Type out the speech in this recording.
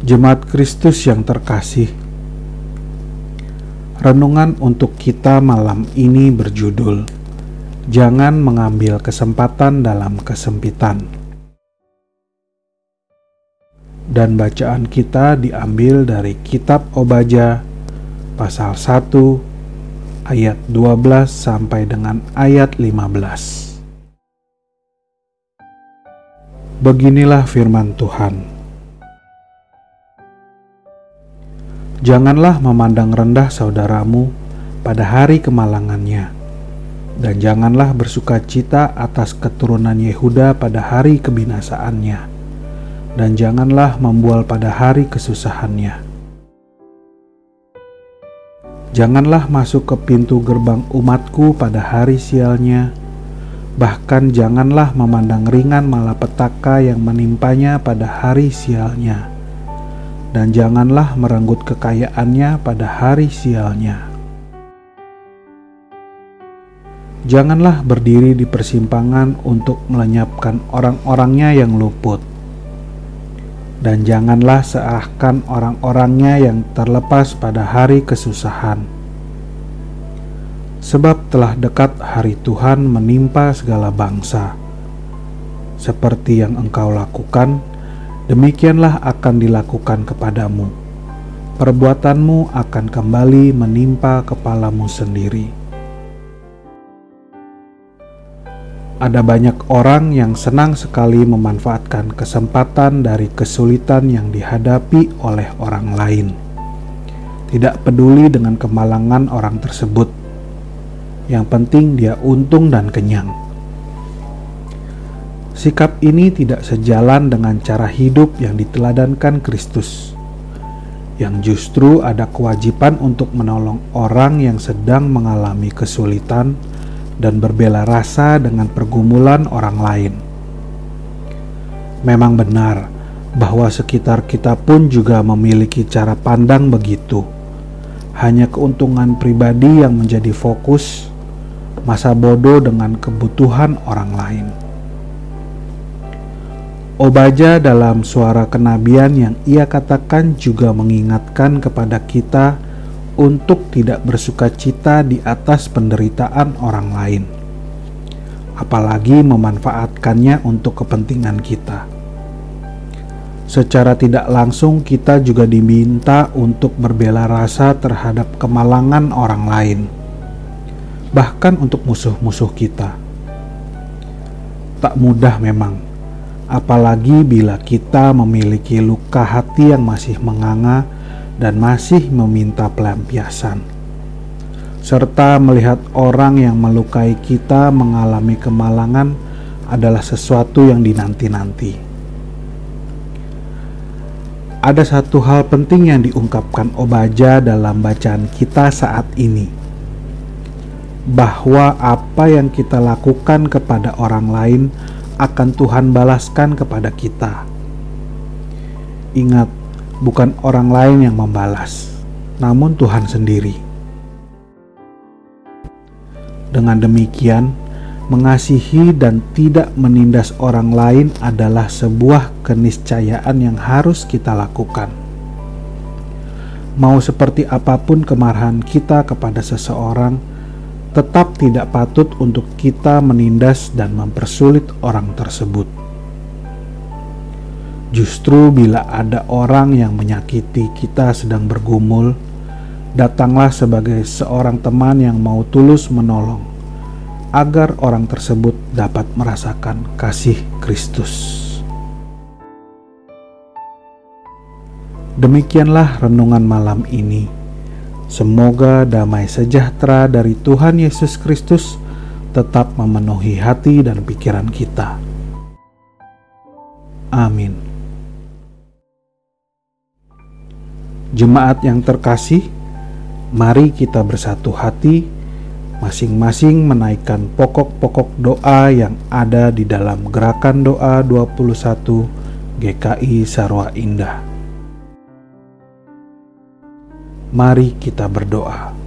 Jemaat Kristus yang terkasih, renungan untuk kita malam ini berjudul "Jangan Mengambil Kesempatan dalam Kesempitan", dan bacaan kita diambil dari Kitab Obaja, pasal 1, ayat 12 sampai dengan ayat 15. Beginilah firman Tuhan. Janganlah memandang rendah saudaramu pada hari kemalangannya, dan janganlah bersuka cita atas keturunan Yehuda pada hari kebinasaannya, dan janganlah membual pada hari kesusahannya. Janganlah masuk ke pintu gerbang umatku pada hari sialnya, bahkan janganlah memandang ringan malapetaka yang menimpanya pada hari sialnya dan janganlah merenggut kekayaannya pada hari sialnya. Janganlah berdiri di persimpangan untuk melenyapkan orang-orangnya yang luput, dan janganlah seahkan orang-orangnya yang terlepas pada hari kesusahan. Sebab telah dekat hari Tuhan menimpa segala bangsa, seperti yang engkau lakukan demikianlah akan dilakukan kepadamu. Perbuatanmu akan kembali menimpa kepalamu sendiri. Ada banyak orang yang senang sekali memanfaatkan kesempatan dari kesulitan yang dihadapi oleh orang lain. Tidak peduli dengan kemalangan orang tersebut. Yang penting dia untung dan kenyang. Sikap ini tidak sejalan dengan cara hidup yang diteladankan Kristus, yang justru ada kewajiban untuk menolong orang yang sedang mengalami kesulitan dan berbela rasa dengan pergumulan orang lain. Memang benar bahwa sekitar kita pun juga memiliki cara pandang begitu. Hanya keuntungan pribadi yang menjadi fokus, masa bodoh dengan kebutuhan orang lain. Obaja dalam suara kenabian yang ia katakan juga mengingatkan kepada kita untuk tidak bersuka cita di atas penderitaan orang lain, apalagi memanfaatkannya untuk kepentingan kita. Secara tidak langsung, kita juga diminta untuk berbela rasa terhadap kemalangan orang lain, bahkan untuk musuh-musuh kita. Tak mudah memang apalagi bila kita memiliki luka hati yang masih menganga dan masih meminta pelampiasan, serta melihat orang yang melukai kita mengalami kemalangan adalah sesuatu yang dinanti-nanti. Ada satu hal penting yang diungkapkan Obaja dalam bacaan kita saat ini, bahwa apa yang kita lakukan kepada orang lain akan Tuhan balaskan kepada kita. Ingat, bukan orang lain yang membalas, namun Tuhan sendiri. Dengan demikian, mengasihi dan tidak menindas orang lain adalah sebuah keniscayaan yang harus kita lakukan. Mau seperti apa pun kemarahan kita kepada seseorang, tetap tidak patut untuk kita menindas dan mempersulit orang tersebut. Justru bila ada orang yang menyakiti kita sedang bergumul, datanglah sebagai seorang teman yang mau tulus menolong, agar orang tersebut dapat merasakan kasih Kristus. Demikianlah renungan malam ini. Semoga damai sejahtera dari Tuhan Yesus Kristus tetap memenuhi hati dan pikiran kita. Amin. Jemaat yang terkasih, mari kita bersatu hati, masing-masing menaikkan pokok-pokok doa yang ada di dalam gerakan doa 21 GKI Sarwa Indah. Mari kita berdoa.